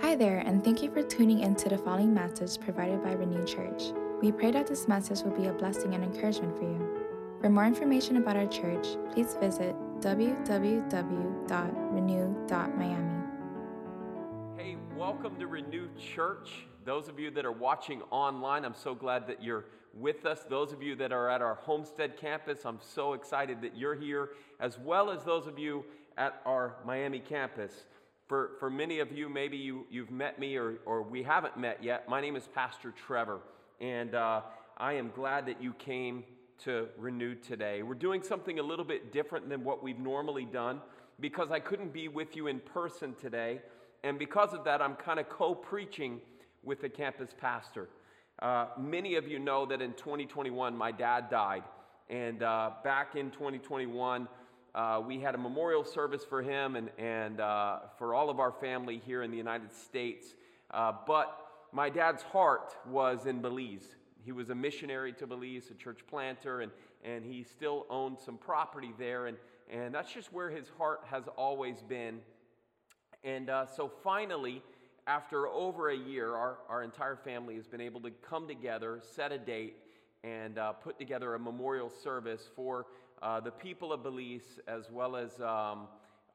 Hi there, and thank you for tuning into the following message provided by Renew Church. We pray that this message will be a blessing and encouragement for you. For more information about our church, please visit www.renew.miami. Hey, welcome to Renew Church. Those of you that are watching online, I'm so glad that you're with us. Those of you that are at our Homestead campus, I'm so excited that you're here, as well as those of you at our Miami campus. For, for many of you, maybe you, you've met me or, or we haven't met yet. My name is Pastor Trevor, and uh, I am glad that you came to Renew today. We're doing something a little bit different than what we've normally done because I couldn't be with you in person today. And because of that, I'm kind of co preaching with the campus pastor. Uh, many of you know that in 2021, my dad died. And uh, back in 2021, uh, we had a memorial service for him and, and uh, for all of our family here in the United States. Uh, but my dad's heart was in Belize. He was a missionary to Belize, a church planter, and, and he still owned some property there. And, and that's just where his heart has always been. And uh, so finally, after over a year, our, our entire family has been able to come together, set a date, and uh, put together a memorial service for uh, the people of Belize as well as um,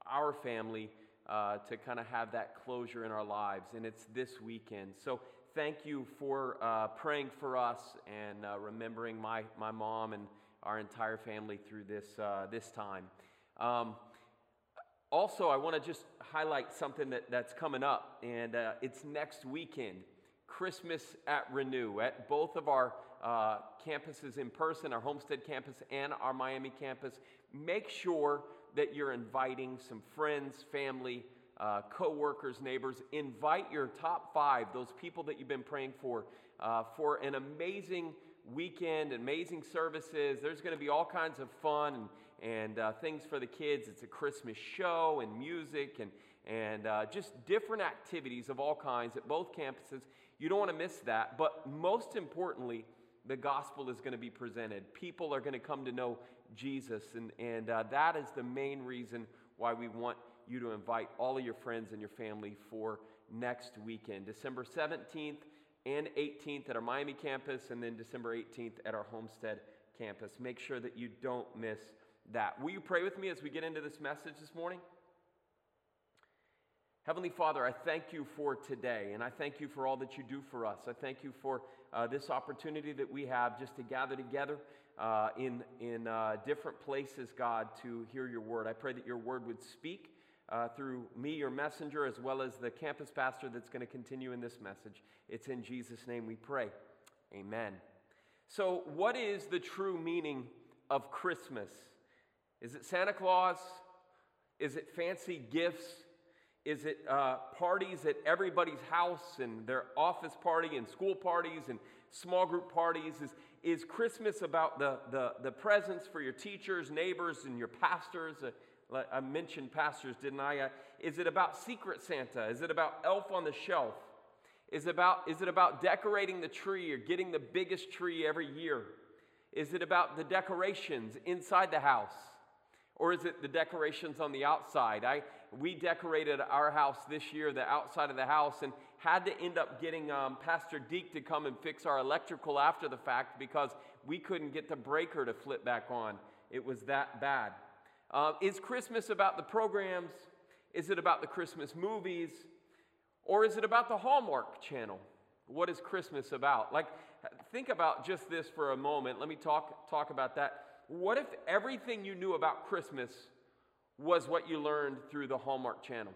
our family uh, to kind of have that closure in our lives. And it's this weekend. So thank you for uh, praying for us and uh, remembering my, my mom and our entire family through this, uh, this time. Um, also, I want to just highlight something that, that's coming up, and it's next weekend Christmas at Renew at both of our uh, campuses in person, our Homestead campus and our Miami campus. Make sure that you're inviting some friends, family, uh, co-workers, neighbors. Invite your top five, those people that you've been praying for, uh, for an amazing weekend, amazing services. There's going to be all kinds of fun and, and uh, things for the kids. It's a Christmas show and music and, and uh, just different activities of all kinds at both campuses. You don't want to miss that. But most importantly, the gospel is going to be presented. People are going to come to know Jesus, and, and uh, that is the main reason why we want you to invite all of your friends and your family for next weekend, December 17th and 18th at our Miami campus, and then December 18th at our Homestead campus. Make sure that you don't miss that. Will you pray with me as we get into this message this morning? Heavenly Father, I thank you for today, and I thank you for all that you do for us. I thank you for uh, this opportunity that we have just to gather together uh, in, in uh, different places, God, to hear your word. I pray that your word would speak uh, through me, your messenger, as well as the campus pastor that's going to continue in this message. It's in Jesus' name we pray. Amen. So, what is the true meaning of Christmas? Is it Santa Claus? Is it fancy gifts? Is it uh, parties at everybody's house and their office party and school parties and small group parties? Is, is Christmas about the, the, the presents for your teachers, neighbors, and your pastors? Uh, I mentioned pastors, didn't I? Uh, is it about Secret Santa? Is it about Elf on the Shelf? Is it, about, is it about decorating the tree or getting the biggest tree every year? Is it about the decorations inside the house? Or is it the decorations on the outside? I, we decorated our house this year, the outside of the house, and had to end up getting um, Pastor Deke to come and fix our electrical after the fact because we couldn't get the breaker to flip back on. It was that bad. Uh, is Christmas about the programs? Is it about the Christmas movies? Or is it about the Hallmark channel? What is Christmas about? Like, think about just this for a moment. Let me talk, talk about that. What if everything you knew about Christmas was what you learned through the Hallmark Channel?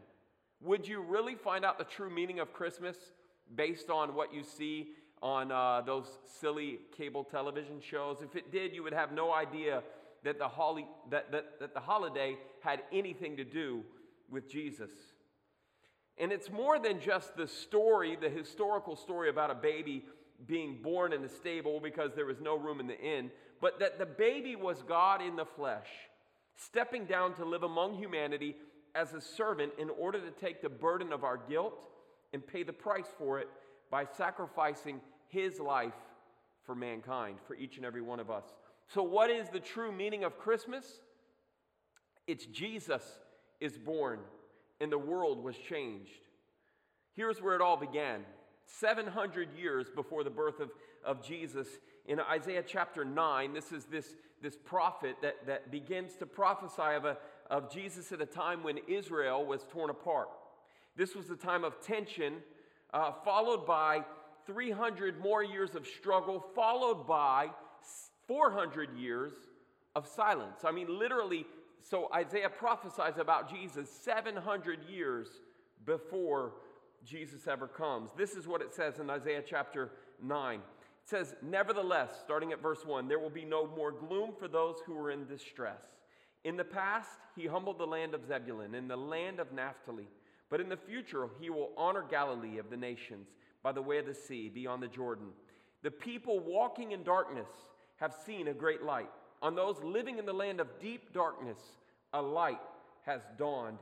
Would you really find out the true meaning of Christmas based on what you see on uh, those silly cable television shows? If it did, you would have no idea that the, holly, that, that, that the holiday had anything to do with Jesus. And it's more than just the story, the historical story about a baby being born in a stable because there was no room in the inn, but that the baby was God in the flesh stepping down to live among humanity as a servant in order to take the burden of our guilt and pay the price for it by sacrificing his life for mankind, for each and every one of us. So, what is the true meaning of Christmas? It's Jesus is born and the world was changed. Here's where it all began 700 years before the birth of, of Jesus. In Isaiah chapter 9, this is this, this prophet that, that begins to prophesy of, a, of Jesus at a time when Israel was torn apart. This was a time of tension, uh, followed by 300 more years of struggle, followed by 400 years of silence. I mean, literally, so Isaiah prophesies about Jesus 700 years before Jesus ever comes. This is what it says in Isaiah chapter 9. It says, Nevertheless, starting at verse 1, there will be no more gloom for those who are in distress. In the past, he humbled the land of Zebulun and the land of Naphtali. But in the future, he will honor Galilee of the nations by the way of the sea, beyond the Jordan. The people walking in darkness have seen a great light. On those living in the land of deep darkness, a light has dawned.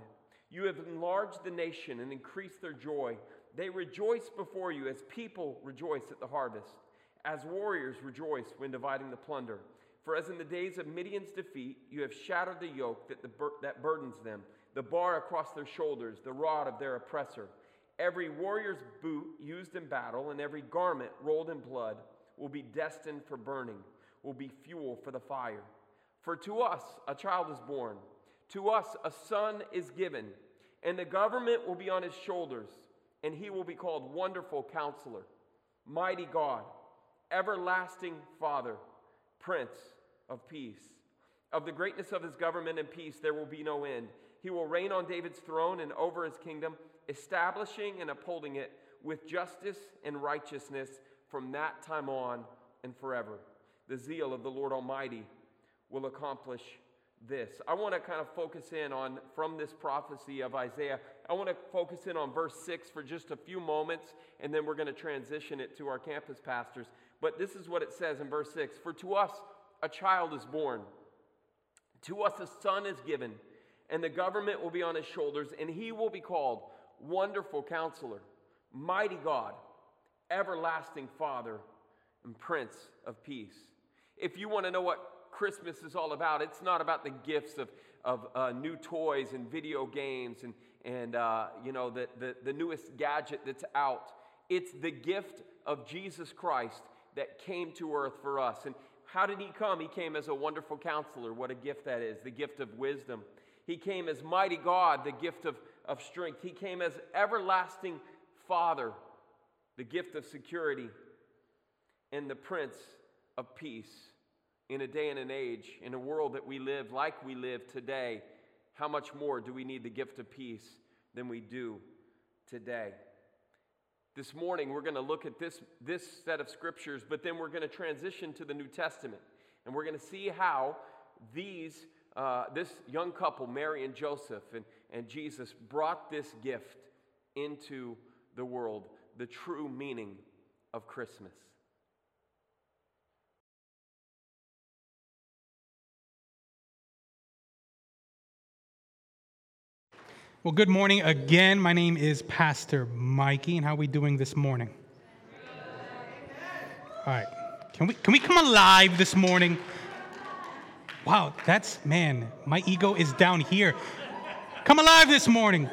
You have enlarged the nation and increased their joy. They rejoice before you as people rejoice at the harvest, as warriors rejoice when dividing the plunder. For as in the days of Midian's defeat, you have shattered the yoke that, the bur- that burdens them, the bar across their shoulders, the rod of their oppressor. Every warrior's boot used in battle and every garment rolled in blood will be destined for burning, will be fuel for the fire. For to us a child is born, to us a son is given, and the government will be on his shoulders, and he will be called Wonderful Counselor, Mighty God, Everlasting Father, Prince of Peace. Of the greatness of his government and peace there will be no end. He will reign on David's throne and over his kingdom establishing and upholding it with justice and righteousness from that time on and forever. The zeal of the Lord Almighty will accomplish this. I want to kind of focus in on, from this prophecy of Isaiah, I want to focus in on verse 6 for just a few moments, and then we're going to transition it to our campus pastors. But this is what it says in verse 6 For to us a child is born, to us a son is given, and the government will be on his shoulders, and he will be called Wonderful Counselor, Mighty God, Everlasting Father, and Prince of Peace. If you want to know what Christmas is all about, it's not about the gifts of, of uh, new toys and video games and, and uh, you know, the, the, the newest gadget that's out. It's the gift of Jesus Christ that came to earth for us. And how did he come? He came as a wonderful counselor. What a gift that is the gift of wisdom. He came as mighty God, the gift of of strength. He came as everlasting Father, the gift of security, and the Prince of Peace. In a day and an age, in a world that we live like we live today, how much more do we need the gift of peace than we do today? This morning, we're going to look at this, this set of scriptures, but then we're going to transition to the New Testament. And we're going to see how these, uh, this young couple, Mary and Joseph, and, and Jesus brought this gift into the world, the true meaning of Christmas. Well, good morning again. My name is Pastor Mikey, and how are we doing this morning? All right. Can we, can we come alive this morning? Wow, that's, man, my ego is down here. Come alive this morning.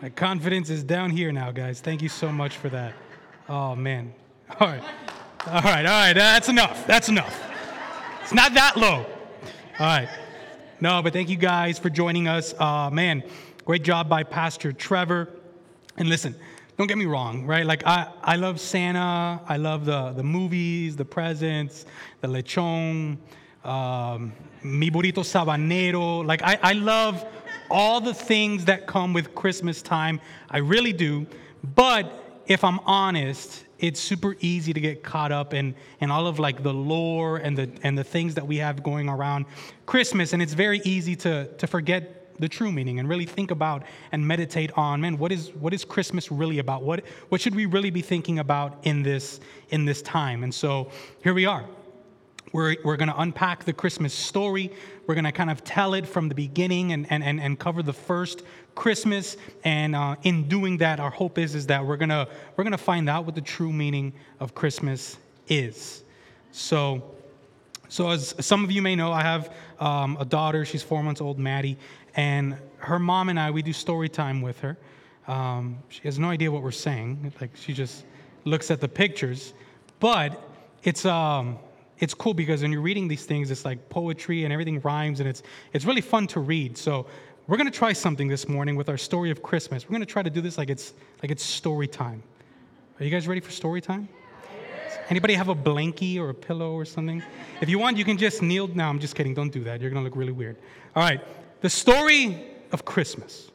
My confidence is down here now, guys. Thank you so much for that. Oh, man. All right. All right, all right. That's enough. That's enough. It's not that low. All right. No, but thank you guys for joining us. Uh, man, great job by Pastor Trevor. And listen, don't get me wrong, right? Like I, I love Santa. I love the, the movies, the presents, the lechon, um, mi burrito sabanero. Like I, I love all the things that come with Christmas time. I really do. But if I'm honest, it's super easy to get caught up in, in all of like the lore and the and the things that we have going around Christmas. And it's very easy to to forget the true meaning and really think about and meditate on man what is what is christmas really about what what should we really be thinking about in this in this time and so here we are we're, we're going to unpack the christmas story we're going to kind of tell it from the beginning and, and, and, and cover the first christmas and uh, in doing that our hope is is that we're going to we're to find out what the true meaning of christmas is so So, as some of you may know, I have um, a daughter. She's four months old, Maddie, and her mom and I we do story time with her. Um, she has no idea what we're saying. Like she just looks at the pictures, but it's um, it's cool because when you're reading these things, it's like poetry and everything rhymes, and it's it's really fun to read. So we're gonna try something this morning with our story of Christmas. We're gonna try to do this like it's like it's story time. Are you guys ready for story time? Anybody have a blankie or a pillow or something? If you want, you can just kneel. No, I'm just kidding. Don't do that. You're gonna look really weird. All right. The story of Christmas.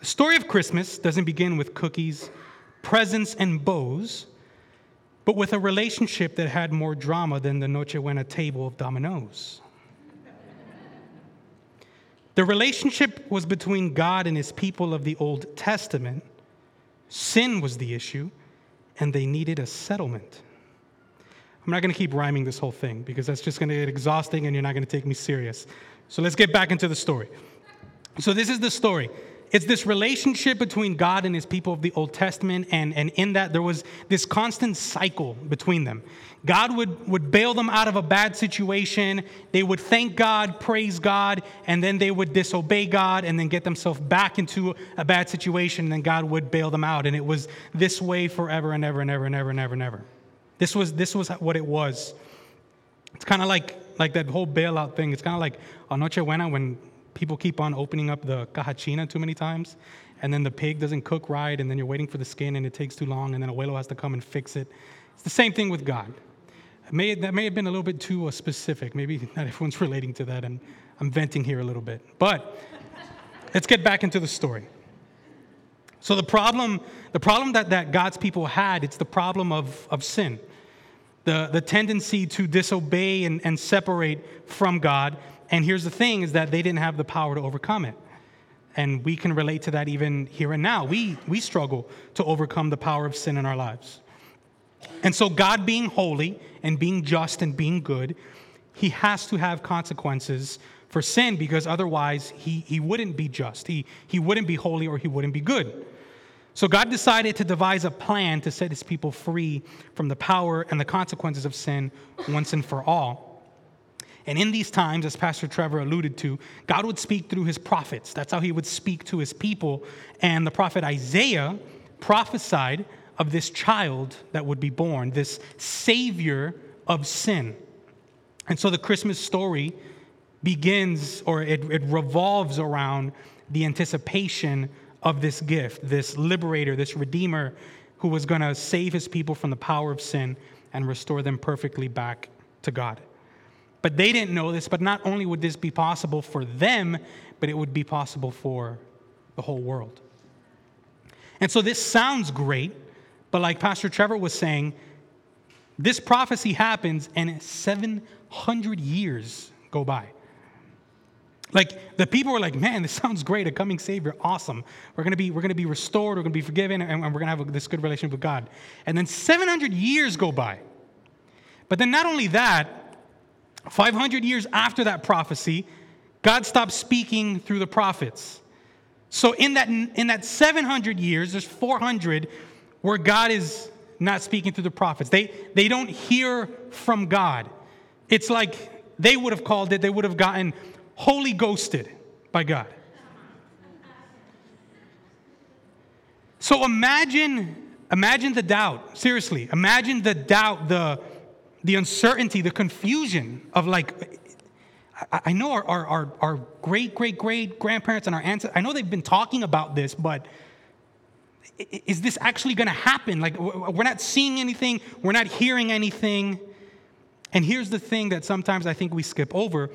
The story of Christmas doesn't begin with cookies, presents, and bows but with a relationship that had more drama than the Noche Buena table of dominoes. The relationship was between God and his people of the Old Testament. Sin was the issue, and they needed a settlement. I'm not going to keep rhyming this whole thing because that's just going to get exhausting and you're not going to take me serious. So let's get back into the story. So, this is the story. It's this relationship between God and his people of the Old Testament, and, and in that there was this constant cycle between them. God would, would bail them out of a bad situation. They would thank God, praise God, and then they would disobey God and then get themselves back into a bad situation, and then God would bail them out. And it was this way forever and ever and ever and ever and ever and ever. This was, this was what it was. It's kind of like, like that whole bailout thing. It's kind of like a Noche Buena when people keep on opening up the caja china too many times, and then the pig doesn't cook right, and then you're waiting for the skin and it takes too long, and then abuelo has to come and fix it. It's the same thing with God. May, that may have been a little bit too uh, specific. Maybe not everyone's relating to that, and I'm venting here a little bit. But let's get back into the story. So the problem, the problem that, that God's people had, it's the problem of, of sin. The, the tendency to disobey and, and separate from God and here's the thing is that they didn't have the power to overcome it. And we can relate to that even here and now. We, we struggle to overcome the power of sin in our lives. And so, God being holy and being just and being good, He has to have consequences for sin because otherwise He, he wouldn't be just. He, he wouldn't be holy or He wouldn't be good. So, God decided to devise a plan to set His people free from the power and the consequences of sin once and for all. And in these times, as Pastor Trevor alluded to, God would speak through his prophets. That's how he would speak to his people. And the prophet Isaiah prophesied of this child that would be born, this savior of sin. And so the Christmas story begins or it, it revolves around the anticipation of this gift, this liberator, this redeemer who was going to save his people from the power of sin and restore them perfectly back to God. But they didn't know this, but not only would this be possible for them, but it would be possible for the whole world. And so this sounds great, but like Pastor Trevor was saying, this prophecy happens and 700 years go by. Like the people were like, man, this sounds great, a coming savior, awesome. We're gonna be, we're gonna be restored, we're gonna be forgiven, and we're gonna have this good relationship with God. And then 700 years go by. But then not only that, 500 years after that prophecy, God stopped speaking through the prophets. So in that, in that 700 years, there's 400 where God is not speaking through the prophets. They, they don't hear from God. It's like they would have called it, they would have gotten holy ghosted by God. So imagine, imagine the doubt. Seriously, imagine the doubt, the the uncertainty, the confusion of like, I, know our, our, our, great, great, great grandparents and our ancestors, I know they've been talking about this, but is this actually going to happen? Like, we're not seeing anything, we're not hearing anything. And here's the thing that sometimes I think we skip over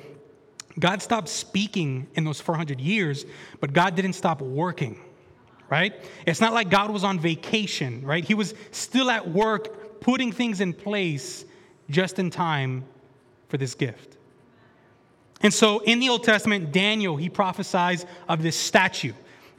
God stopped speaking in those 400 years, but God didn't stop working, right? It's not like God was on vacation, right? He was still at work putting things in place just in time for this gift. And so in the Old Testament, Daniel, he prophesies of this statue.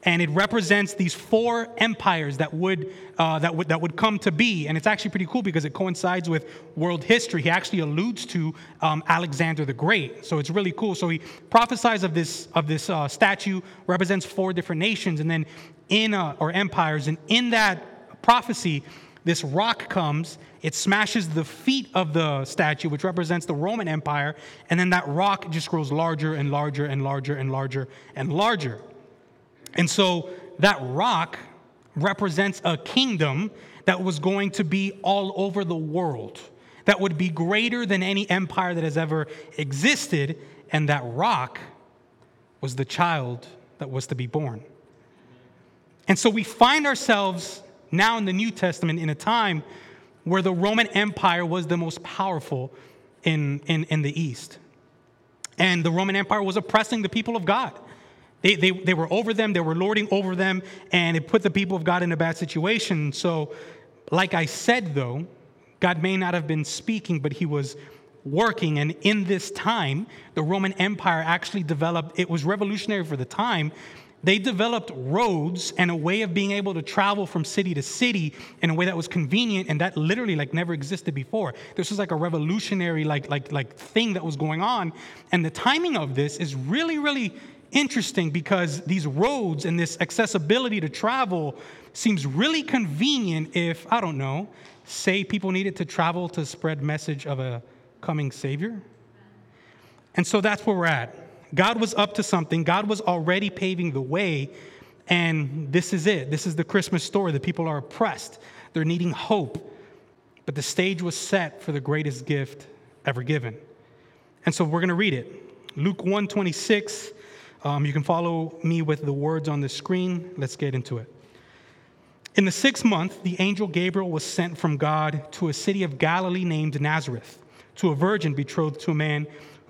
And it represents these four empires that would, uh, that, would, that would come to be. And it's actually pretty cool because it coincides with world history. He actually alludes to um, Alexander the Great. So it's really cool. So he prophesies of this, of this uh, statue, represents four different nations, and then in, uh, or empires. And in that prophecy, This rock comes, it smashes the feet of the statue, which represents the Roman Empire, and then that rock just grows larger and larger and larger and larger and larger. And so that rock represents a kingdom that was going to be all over the world, that would be greater than any empire that has ever existed. And that rock was the child that was to be born. And so we find ourselves now in the New Testament in a time where the Roman Empire was the most powerful in, in, in the East. And the Roman Empire was oppressing the people of God. They, they, they were over them, they were lording over them, and it put the people of God in a bad situation. So, like I said, though, God may not have been speaking, but he was working. And in this time, the Roman Empire actually developed, it was revolutionary for the time. They developed roads and a way of being able to travel from city to city in a way that was convenient and that literally like never existed before. This was like a revolutionary like like like thing that was going on. And the timing of this is really, really interesting because these roads and this accessibility to travel seems really convenient if, I don't know, say people needed to travel to spread message of a coming savior. And so that's where we're at. God was up to something. God was already paving the way. And this is it. This is the Christmas story. The people are oppressed. They're needing hope. But the stage was set for the greatest gift ever given. And so we're going to read it. Luke 126 um, you can follow me with the words on the screen. Let's get into it. In the sixth month, the angel Gabriel was sent from God to a city of Galilee named Nazareth, to a virgin betrothed to a man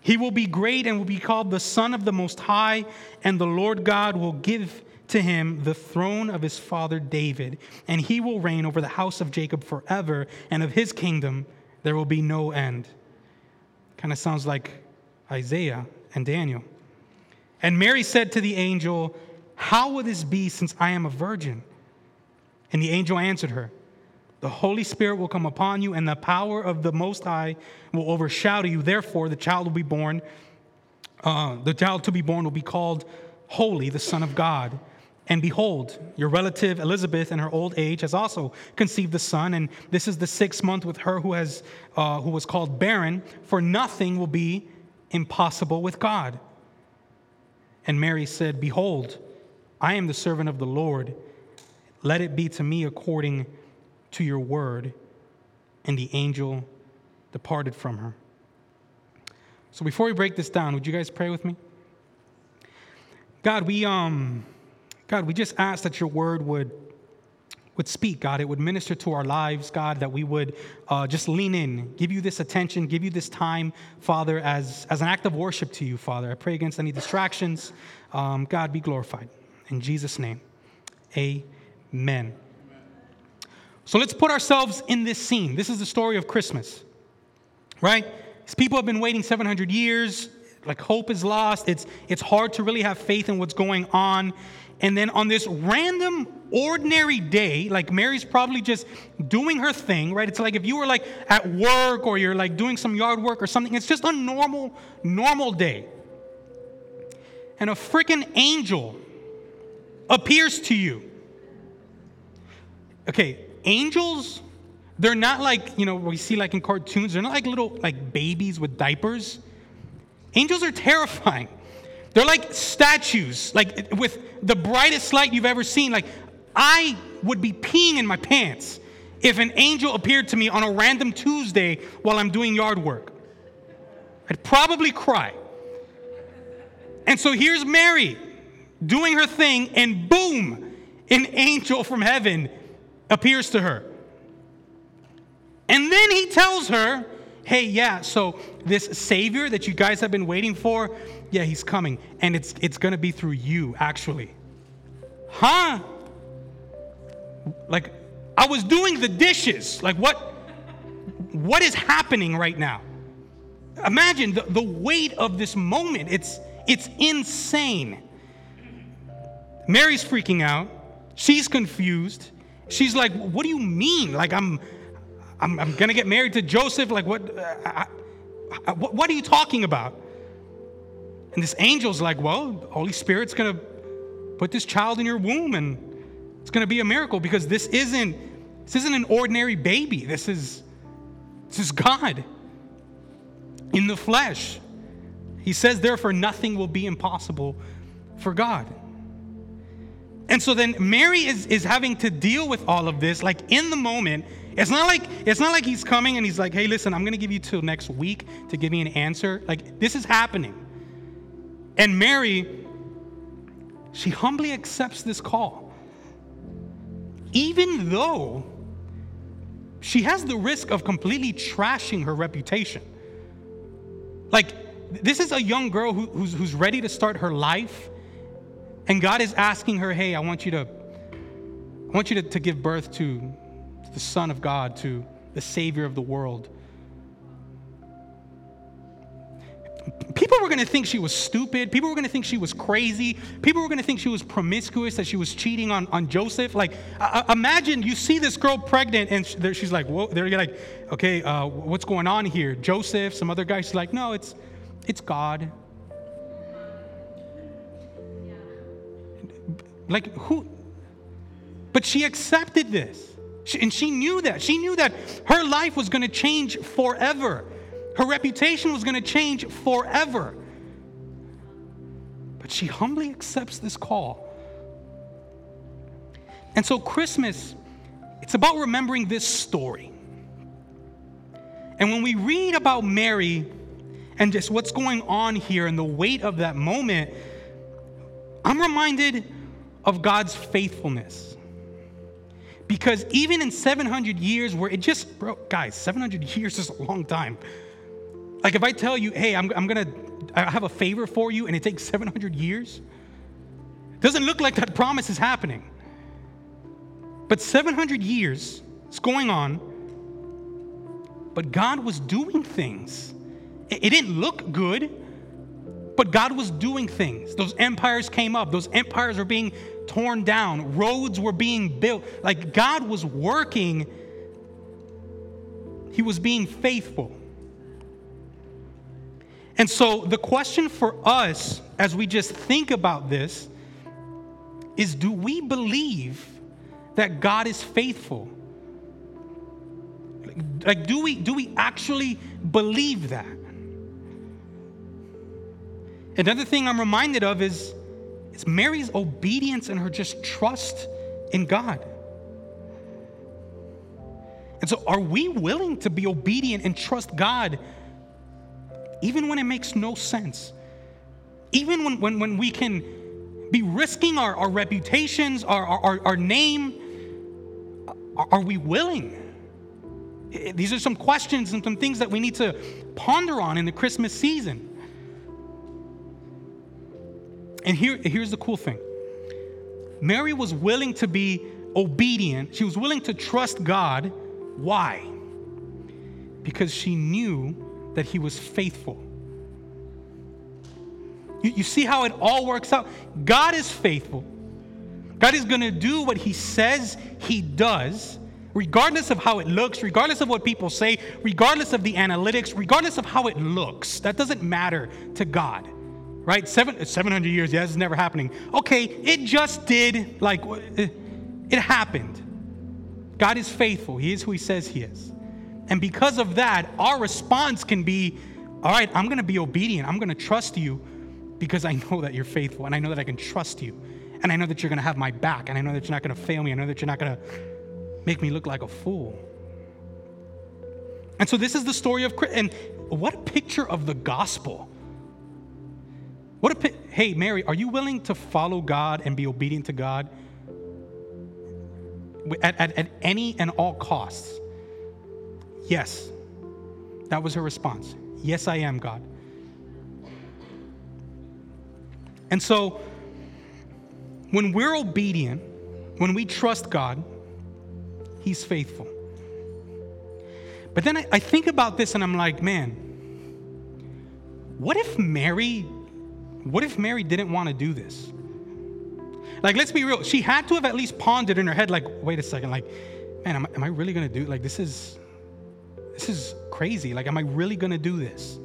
He will be great and will be called the Son of the Most High, and the Lord God will give to him the throne of his father David, and he will reign over the house of Jacob forever, and of his kingdom there will be no end. Kind of sounds like Isaiah and Daniel. And Mary said to the angel, How will this be since I am a virgin? And the angel answered her, The Holy Spirit will come upon you, and the power of the Most High will overshadow you. Therefore, the child will be born, uh, the child to be born will be called Holy, the Son of God. And behold, your relative Elizabeth, in her old age, has also conceived a son, and this is the sixth month with her who has uh, who was called barren. For nothing will be impossible with God. And Mary said, Behold, I am the servant of the Lord. Let it be to me according to your word. And the angel departed from her. So before we break this down, would you guys pray with me? God, we um God, we just ask that your word would would speak, God. It would minister to our lives, God, that we would uh, just lean in, give you this attention, give you this time, Father, as, as an act of worship to you, Father. I pray against any distractions. Um, God, be glorified. In Jesus' name, amen. So let's put ourselves in this scene. This is the story of Christmas, right? These people have been waiting 700 years. Like hope is lost. It's, it's hard to really have faith in what's going on. And then on this random, ordinary day, like Mary's probably just doing her thing, right? It's like if you were like at work or you're like doing some yard work or something, it's just a normal, normal day. And a freaking angel appears to you. Okay, angels, they're not like, you know, we see like in cartoons, they're not like little like babies with diapers. Angels are terrifying. They're like statues, like with the brightest light you've ever seen. Like, I would be peeing in my pants if an angel appeared to me on a random Tuesday while I'm doing yard work. I'd probably cry. And so here's Mary doing her thing, and boom, an angel from heaven appears to her. And then he tells her, hey, yeah, so this Savior that you guys have been waiting for, yeah, he's coming. And it's, it's going to be through you, actually. Huh? Like, I was doing the dishes. Like, what, what is happening right now? Imagine the, the weight of this moment. It's, it's insane. Mary's freaking out. She's confused. She's like, What do you mean? Like, I'm, I'm, I'm going to get married to Joseph? Like, what, uh, I, I, what, what are you talking about? And this angel's like, Well, Holy Spirit's going to put this child in your womb and it's going to be a miracle because this isn't this isn't an ordinary baby. This is this is God in the flesh. He says, therefore, nothing will be impossible for God. And so then Mary is, is having to deal with all of this, like in the moment. It's not like it's not like he's coming and he's like, hey, listen, I'm gonna give you till next week to give me an answer. Like this is happening. And Mary, she humbly accepts this call. Even though she has the risk of completely trashing her reputation. Like, this is a young girl who, who's, who's ready to start her life, and God is asking her, hey, I want you to, I want you to, to give birth to, to the Son of God, to the Savior of the world. people were going to think she was stupid. People were going to think she was crazy. People were going to think she was promiscuous, that she was cheating on, on Joseph. Like, imagine you see this girl pregnant, and she's like, Whoa. They're like, okay, uh, what's going on here? Joseph, some other guy. She's like, no, it's, it's God. Like, who? But she accepted this. She, and she knew that. She knew that her life was going to change forever. Her reputation was going to change forever. But she humbly accepts this call. And so, Christmas, it's about remembering this story. And when we read about Mary and just what's going on here and the weight of that moment, I'm reminded of God's faithfulness. Because even in 700 years, where it just, bro, guys, 700 years is a long time. Like if I tell you, hey, I'm, I'm to, I have a favor for you and it takes 700 years, doesn't look like that promise is happening. But 700 years is going on, but God was doing things. It, it didn't look good, but God was doing things. Those empires came up, those empires were being torn down, roads were being built. Like God was working, He was being faithful. And so the question for us as we just think about this is do we believe that God is faithful? Like do we do we actually believe that? Another thing I'm reminded of is is Mary's obedience and her just trust in God. And so are we willing to be obedient and trust God even when it makes no sense. Even when, when, when we can be risking our, our reputations, our, our, our name, are, are we willing? These are some questions and some things that we need to ponder on in the Christmas season. And here, here's the cool thing Mary was willing to be obedient, she was willing to trust God. Why? Because she knew that he was faithful. You, you see how it all works out? God is faithful. God is going to do what he says he does, regardless of how it looks, regardless of what people say, regardless of the analytics, regardless of how it looks. That doesn't matter to God, right? Seven, 700 years, yeah, this is never happening. Okay, it just did, like, it happened. God is faithful. He is who he says he is. And because of that, our response can be all right, I'm going to be obedient. I'm going to trust you because I know that you're faithful and I know that I can trust you. And I know that you're going to have my back and I know that you're not going to fail me. I know that you're not going to make me look like a fool. And so this is the story of and what a picture of the gospel. What a hey Mary, are you willing to follow God and be obedient to God at, at, at any and all costs? Yes. That was her response. Yes, I am, God. And so, when we're obedient, when we trust God, He's faithful. But then I, I think about this and I'm like, man, what if Mary, what if Mary didn't want to do this? Like, let's be real. She had to have at least pondered in her head, like, wait a second, like, man, am I, am I really gonna do like this is this is crazy. Like, am I really gonna do this?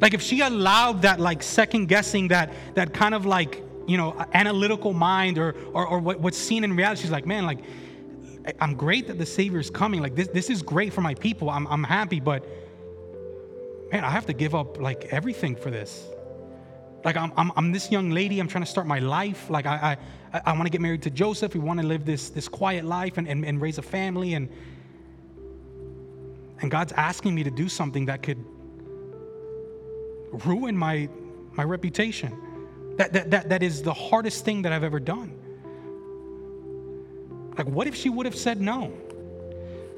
Like if she allowed that like second guessing, that that kind of like, you know, analytical mind or or, or what, what's seen in reality, she's like, man, like I'm great that the Savior is coming. Like this, this is great for my people. I'm, I'm happy, but man, I have to give up like everything for this. Like I'm, I'm, I'm this young lady. I'm trying to start my life. Like I, I, I want to get married to Joseph. We want to live this, this quiet life and, and, and raise a family. And, and God's asking me to do something that could ruin my, my reputation. That, that, that, that is the hardest thing that I've ever done. Like, what if she would have said no?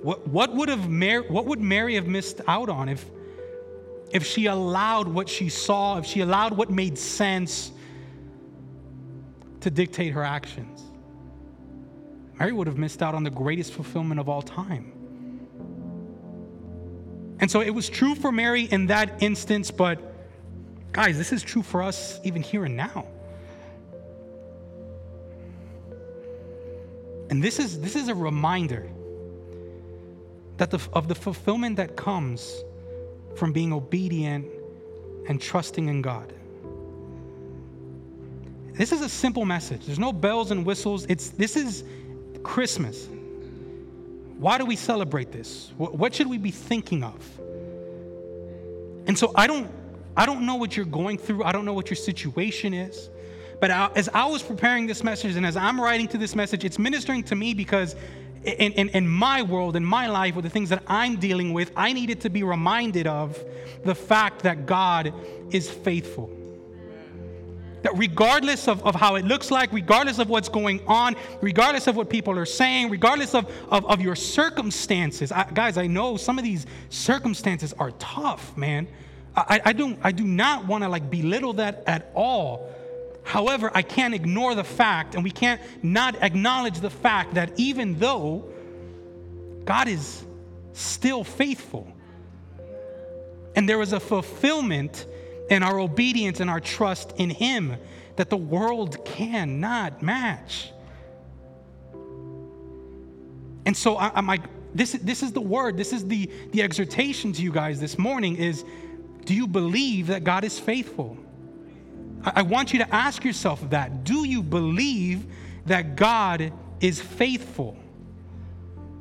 What, what, would have Mary, what would Mary have missed out on if, if she allowed what she saw, if she allowed what made sense to dictate her actions? Mary would have missed out on the greatest fulfillment of all time. And so it was true for Mary in that instance, but guys, this is true for us even here and now. And this is, this is a reminder that the, of the fulfillment that comes from being obedient and trusting in God. This is a simple message. There's no bells and whistles. It's, this is Christmas. Why do we celebrate this? What, should we be thinking of? And so I don't, I don't know what you're going through. I don't know what your situation is. But as I was preparing this message and as I'm writing to this message, it's ministering to me because in, in, in, my world, in my life, with the things that I'm dealing with, I needed to be reminded of the fact that God is faithful. That regardless of, of how it looks like, regardless of what's going on, regardless of what people are saying, regardless of, of, of your circumstances, I, guys, I know some of these circumstances are tough, man. I, I, don't, I do not want to like belittle that at all. However, I can't ignore the fact, and we can't not acknowledge the fact that even though God is still faithful, and there is a fulfillment in our obedience and our trust in Him that the world cannot match. And so I, am like, this, this is the word, this is the, the exhortation to you guys this morning is do you believe that God is faithful? I want you to ask yourself that. Do you believe that God is faithful?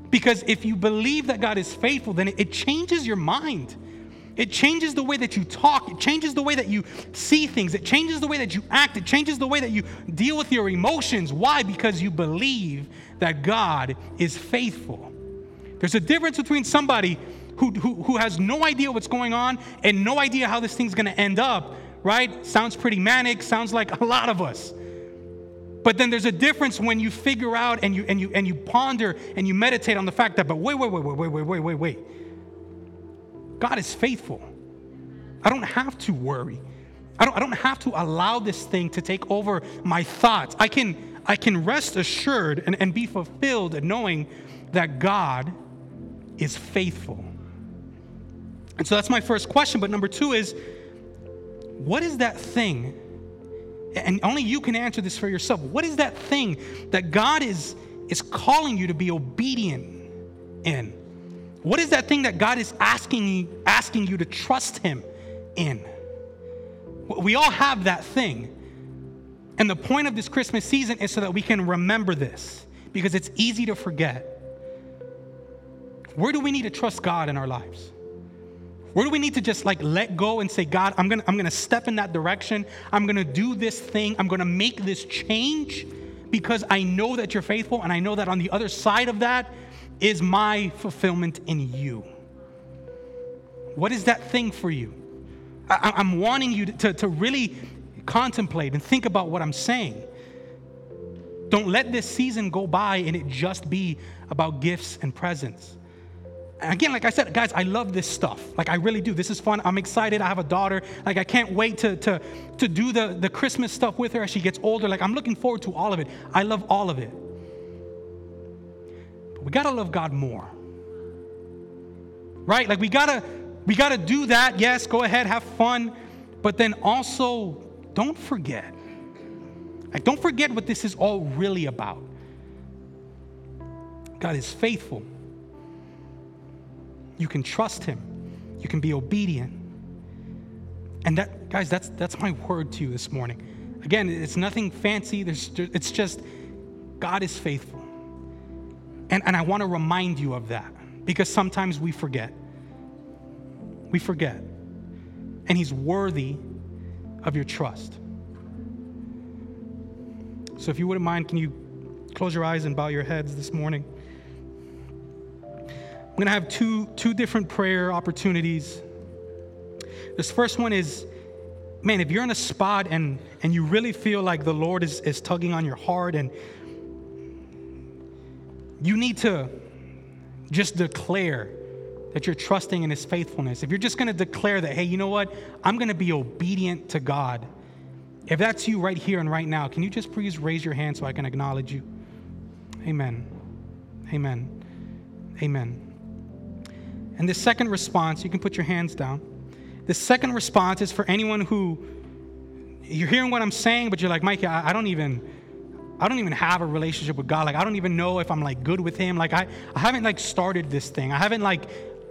Because if you believe that God is faithful, then it changes your mind. It changes the way that you talk. It changes the way that you see things. It changes the way that you act. It changes the way that you deal with your emotions. Why? Because you believe that God is faithful. There's a difference between somebody who, who, who has no idea what's going on and no idea how this thing's going to end up right? Sounds pretty manic, sounds like a lot of us. But then there's a difference when you figure out and you and you and you ponder and you meditate on the fact that, but wait, wait, wait, wait, wait, wait, wait, wait, wait. God is faithful. I don't have to worry. I don't, I don't have to allow this thing to take over my thoughts. I can, I can rest assured and, and be fulfilled in knowing that God is faithful. And so that's my first question. But number two is what is that thing? And only you can answer this for yourself. What is that thing that God is, is calling you to be obedient in? What is that thing that God is asking asking you to trust Him in? We all have that thing. And the point of this Christmas season is so that we can remember this because it's easy to forget. Where do we need to trust God in our lives? Where do we need to just like let go and say, God, I'm gonna, I'm gonna step in that direction. I'm gonna do this thing. I'm gonna make this change because I know that you're faithful and I know that on the other side of that is my fulfillment in you. What is that thing for you? I, am wanting you to, to really contemplate and think about what I'm saying. Don't let this season go by and it just be about gifts and presents. Again, like I said, guys, I love this stuff. Like I really do. This is fun. I'm excited. I have a daughter. Like I can't wait to to to do the the Christmas stuff with her as she gets older. Like I'm looking forward to all of it. I love all of it. But we got to love God more. Right? Like we got to we got to do that. Yes, go ahead, have fun, but then also don't forget. Like don't forget what this is all really about. God is faithful. You can trust him. You can be obedient. And that guys, that's that's my word to you this morning. Again, it's nothing fancy. There's, it's just God is faithful. And, and I want to remind you of that because sometimes we forget. We forget. And He's worthy of your trust. So if you wouldn't mind, can you close your eyes and bow your heads this morning? I'm going to have two, two different prayer opportunities. This first one is man, if you're in a spot and, and you really feel like the Lord is, is tugging on your heart and you need to just declare that you're trusting in His faithfulness, if you're just going to declare that, hey, you know what? I'm going to be obedient to God. If that's you right here and right now, can you just please raise your hand so I can acknowledge you? Amen. Amen. Amen. And the second response, you can put your hands down. The second response is for anyone who you're hearing what I'm saying, but you're like, Mike, I, I don't even, I don't even have a relationship with God. Like, I don't even know if I'm like good with Him. Like, I, I haven't like started this thing. I haven't like,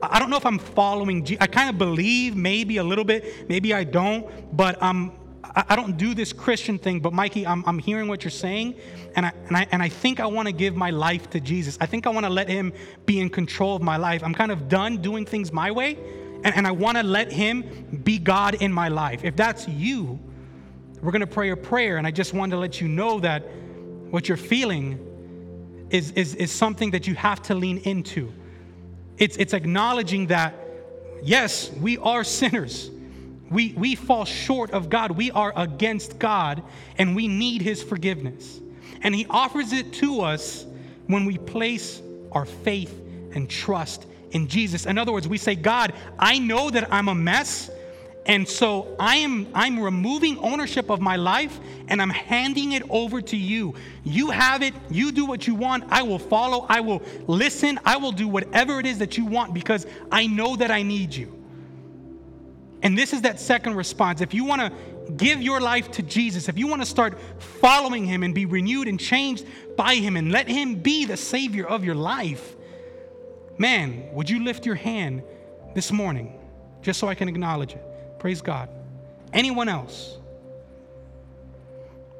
I don't know if I'm following. I kind of believe maybe a little bit, maybe I don't, but um, I, I don't do this Christian thing. But Mikey, I'm, I'm hearing what you're saying, and I, and I, and I think I want to give my life to Jesus. I think I want to let Him be in control of my life. I'm kind of done doing things my way and, and I want to let Him be God in my life. If that's you, we're going to pray a prayer, and I just wanted to let you know that what you're feeling is, is, is something that you have to lean into. It's, it's acknowledging that, yes, we are sinners. We, we fall short of God. We are against God, and we need His forgiveness. And He offers it to us when we place our faith and trust in Jesus. In other words, we say, God, I know that I'm a mess. And so I am I'm removing ownership of my life and I'm handing it over to you. You have it. You do what you want. I will follow. I will listen. I will do whatever it is that you want because I know that I need you. And this is that second response. If you want to give your life to Jesus, if you want to start following him and be renewed and changed by him and let him be the savior of your life, Man, would you lift your hand this morning just so I can acknowledge it? Praise God. Anyone else?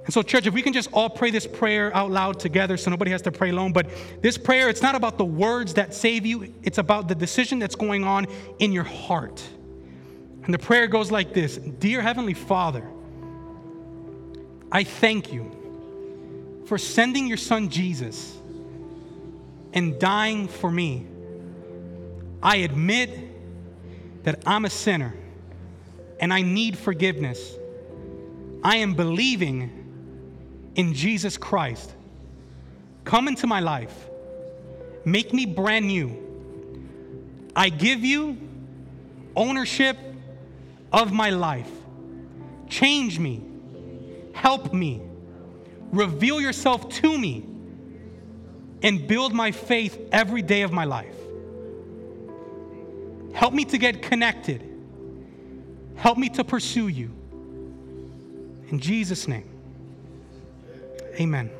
And so, church, if we can just all pray this prayer out loud together so nobody has to pray alone. But this prayer, it's not about the words that save you, it's about the decision that's going on in your heart. And the prayer goes like this Dear Heavenly Father, I thank you for sending your son Jesus and dying for me. I admit that I'm a sinner and I need forgiveness. I am believing in Jesus Christ. Come into my life. Make me brand new. I give you ownership of my life. Change me. Help me. Reveal yourself to me and build my faith every day of my life. Help me to get connected. Help me to pursue you. In Jesus' name, amen.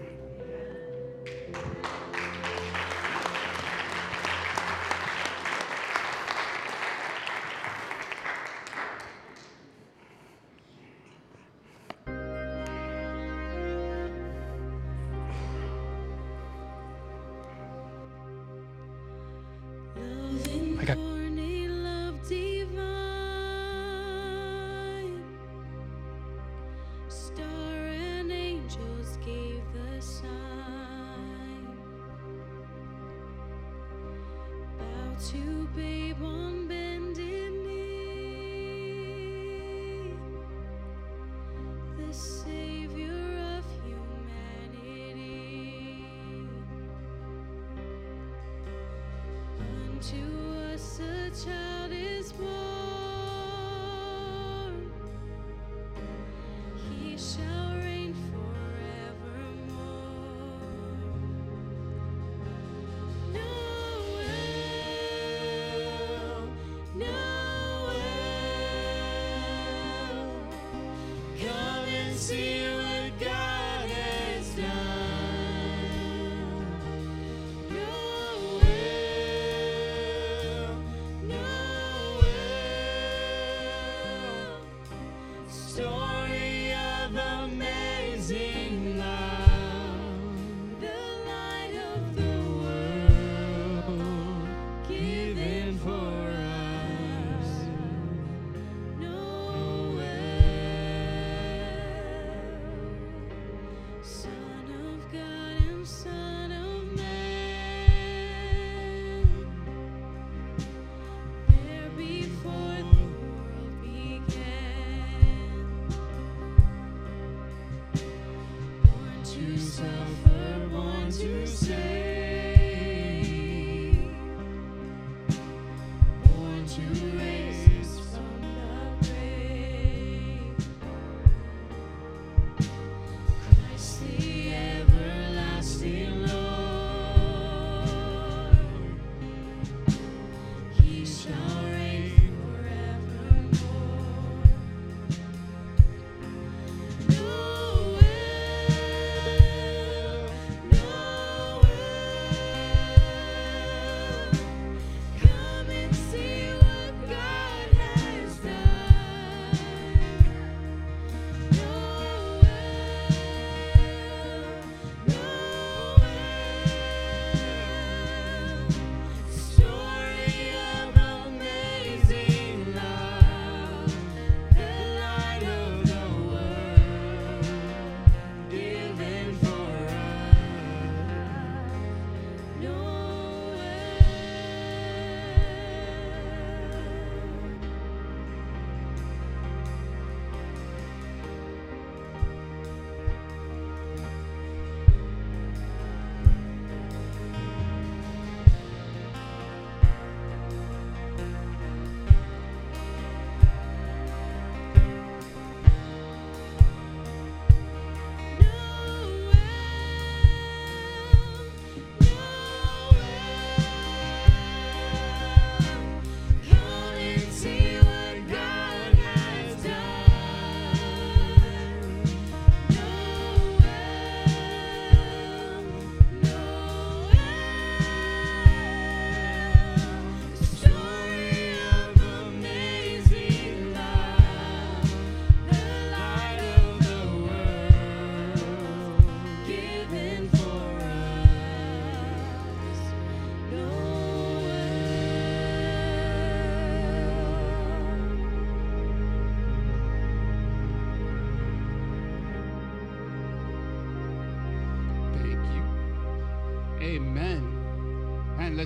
see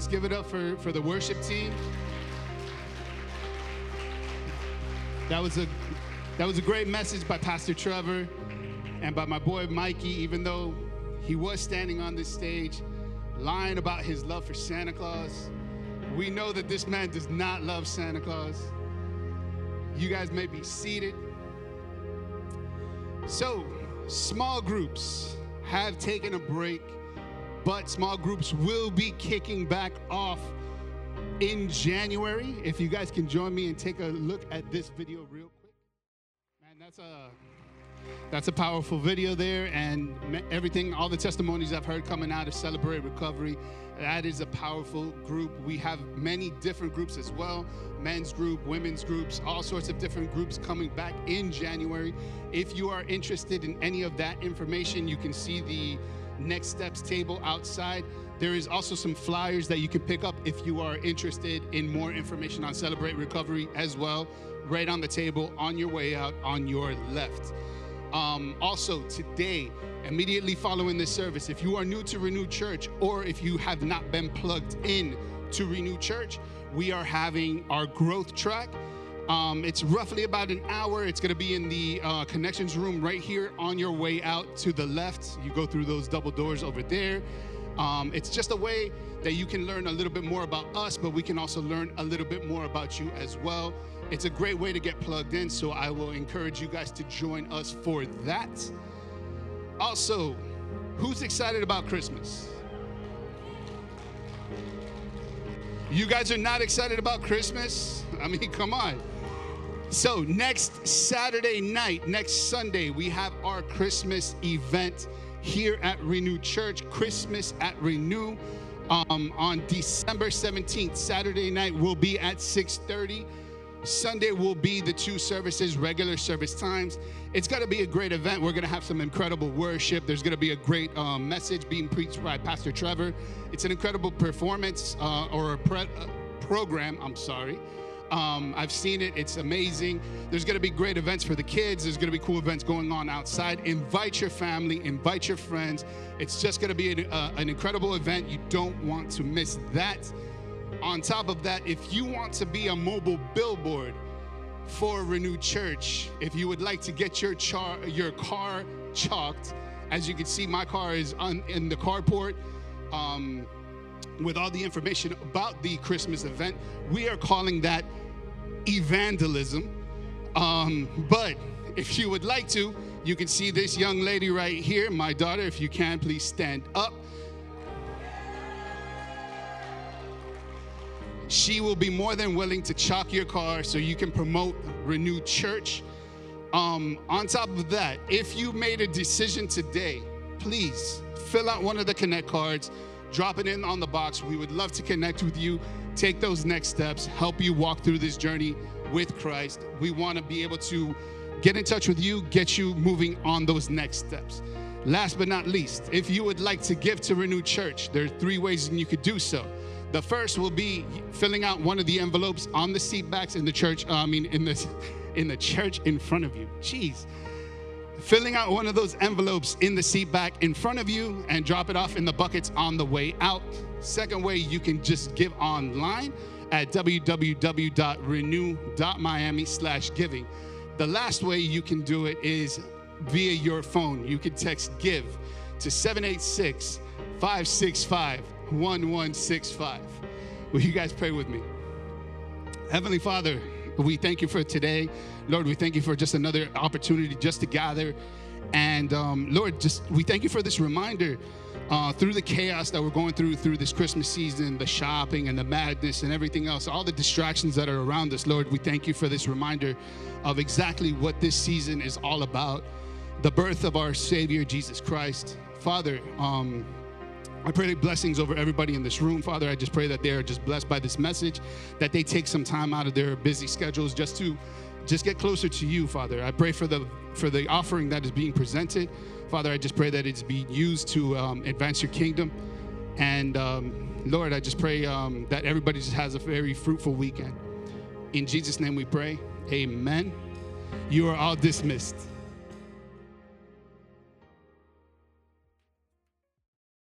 give it up for, for the worship team. That was a that was a great message by Pastor Trevor and by my boy Mikey, even though he was standing on this stage lying about his love for Santa Claus. We know that this man does not love Santa Claus. You guys may be seated. So, small groups have taken a break, but small groups will be kicking back off in January. If you guys can join me and take a look at this video real quick. Man, that's a that's a powerful video there, and everything, all the testimonies I've heard coming out of Celebrate Recovery, that is a powerful group. We have many different groups as well men's group, women's groups, all sorts of different groups coming back in January. If you are interested in any of that information, you can see the next steps table outside. There is also some flyers that you can pick up if you are interested in more information on Celebrate Recovery as well, right on the table on your way out on your left. Um, also, today, immediately following this service, if you are new to Renew Church or if you have not been plugged in to Renew Church, we are having our growth track. Um, it's roughly about an hour. It's going to be in the uh, connections room right here on your way out to the left. You go through those double doors over there. Um, it's just a way that you can learn a little bit more about us, but we can also learn a little bit more about you as well. It's a great way to get plugged in, so I will encourage you guys to join us for that. Also, who's excited about Christmas? You guys are not excited about Christmas? I mean, come on. So, next Saturday night, next Sunday, we have our Christmas event here at Renew Church, Christmas at Renew. Um, on December 17th, Saturday night, will be at 6:30. Sunday will be the two services, regular service times. It's going to be a great event. We're going to have some incredible worship. There's going to be a great um, message being preached by Pastor Trevor. It's an incredible performance uh, or a pre- uh, program. I'm sorry. Um, I've seen it. It's amazing. There's going to be great events for the kids. There's going to be cool events going on outside. Invite your family, invite your friends. It's just going to be an, uh, an incredible event. You don't want to miss that. On top of that, if you want to be a mobile billboard for Renewed Church, if you would like to get your char- your car chalked, as you can see, my car is on, in the carport. Um, with all the information about the Christmas event. We are calling that evangelism. Um, but if you would like to, you can see this young lady right here, my daughter. If you can, please stand up. She will be more than willing to chalk your car so you can promote Renewed Church. Um, on top of that, if you made a decision today, please fill out one of the Connect cards, drop it in on the box. We would love to connect with you, take those next steps, help you walk through this journey with Christ. We want to be able to get in touch with you, get you moving on those next steps. Last but not least, if you would like to give to Renewed Church, there are three ways you could do so. The first will be filling out one of the envelopes on the seat backs in the church. uh, I mean, in the in the church in front of you. Jeez, filling out one of those envelopes in the seat back in front of you and drop it off in the buckets on the way out. Second way, you can just give online at www.renew.miami slash giving. The last way you can do it is via your phone. You can text give to 786 565 1165. Will you guys pray with me? Heavenly Father, we thank you for today. Lord, we thank you for just another opportunity just to gather. And um, Lord, just we thank you for this reminder uh, through the chaos that we're going through through this Christmas season, the shopping and the madness and everything else, all the distractions that are around us. Lord, we thank you for this reminder of exactly what this season is all about the birth of our Savior, Jesus Christ. Father, um, I pray blessings over everybody in this room, Father. I just pray that they are just blessed by this message, that they take some time out of their busy schedules just to just get closer to you, Father. I pray for the for the offering that is being presented, Father. I just pray that it's being used to um, advance your kingdom, and um, Lord, I just pray um, that everybody just has a very fruitful weekend. In Jesus' name, we pray. Amen. You are all dismissed.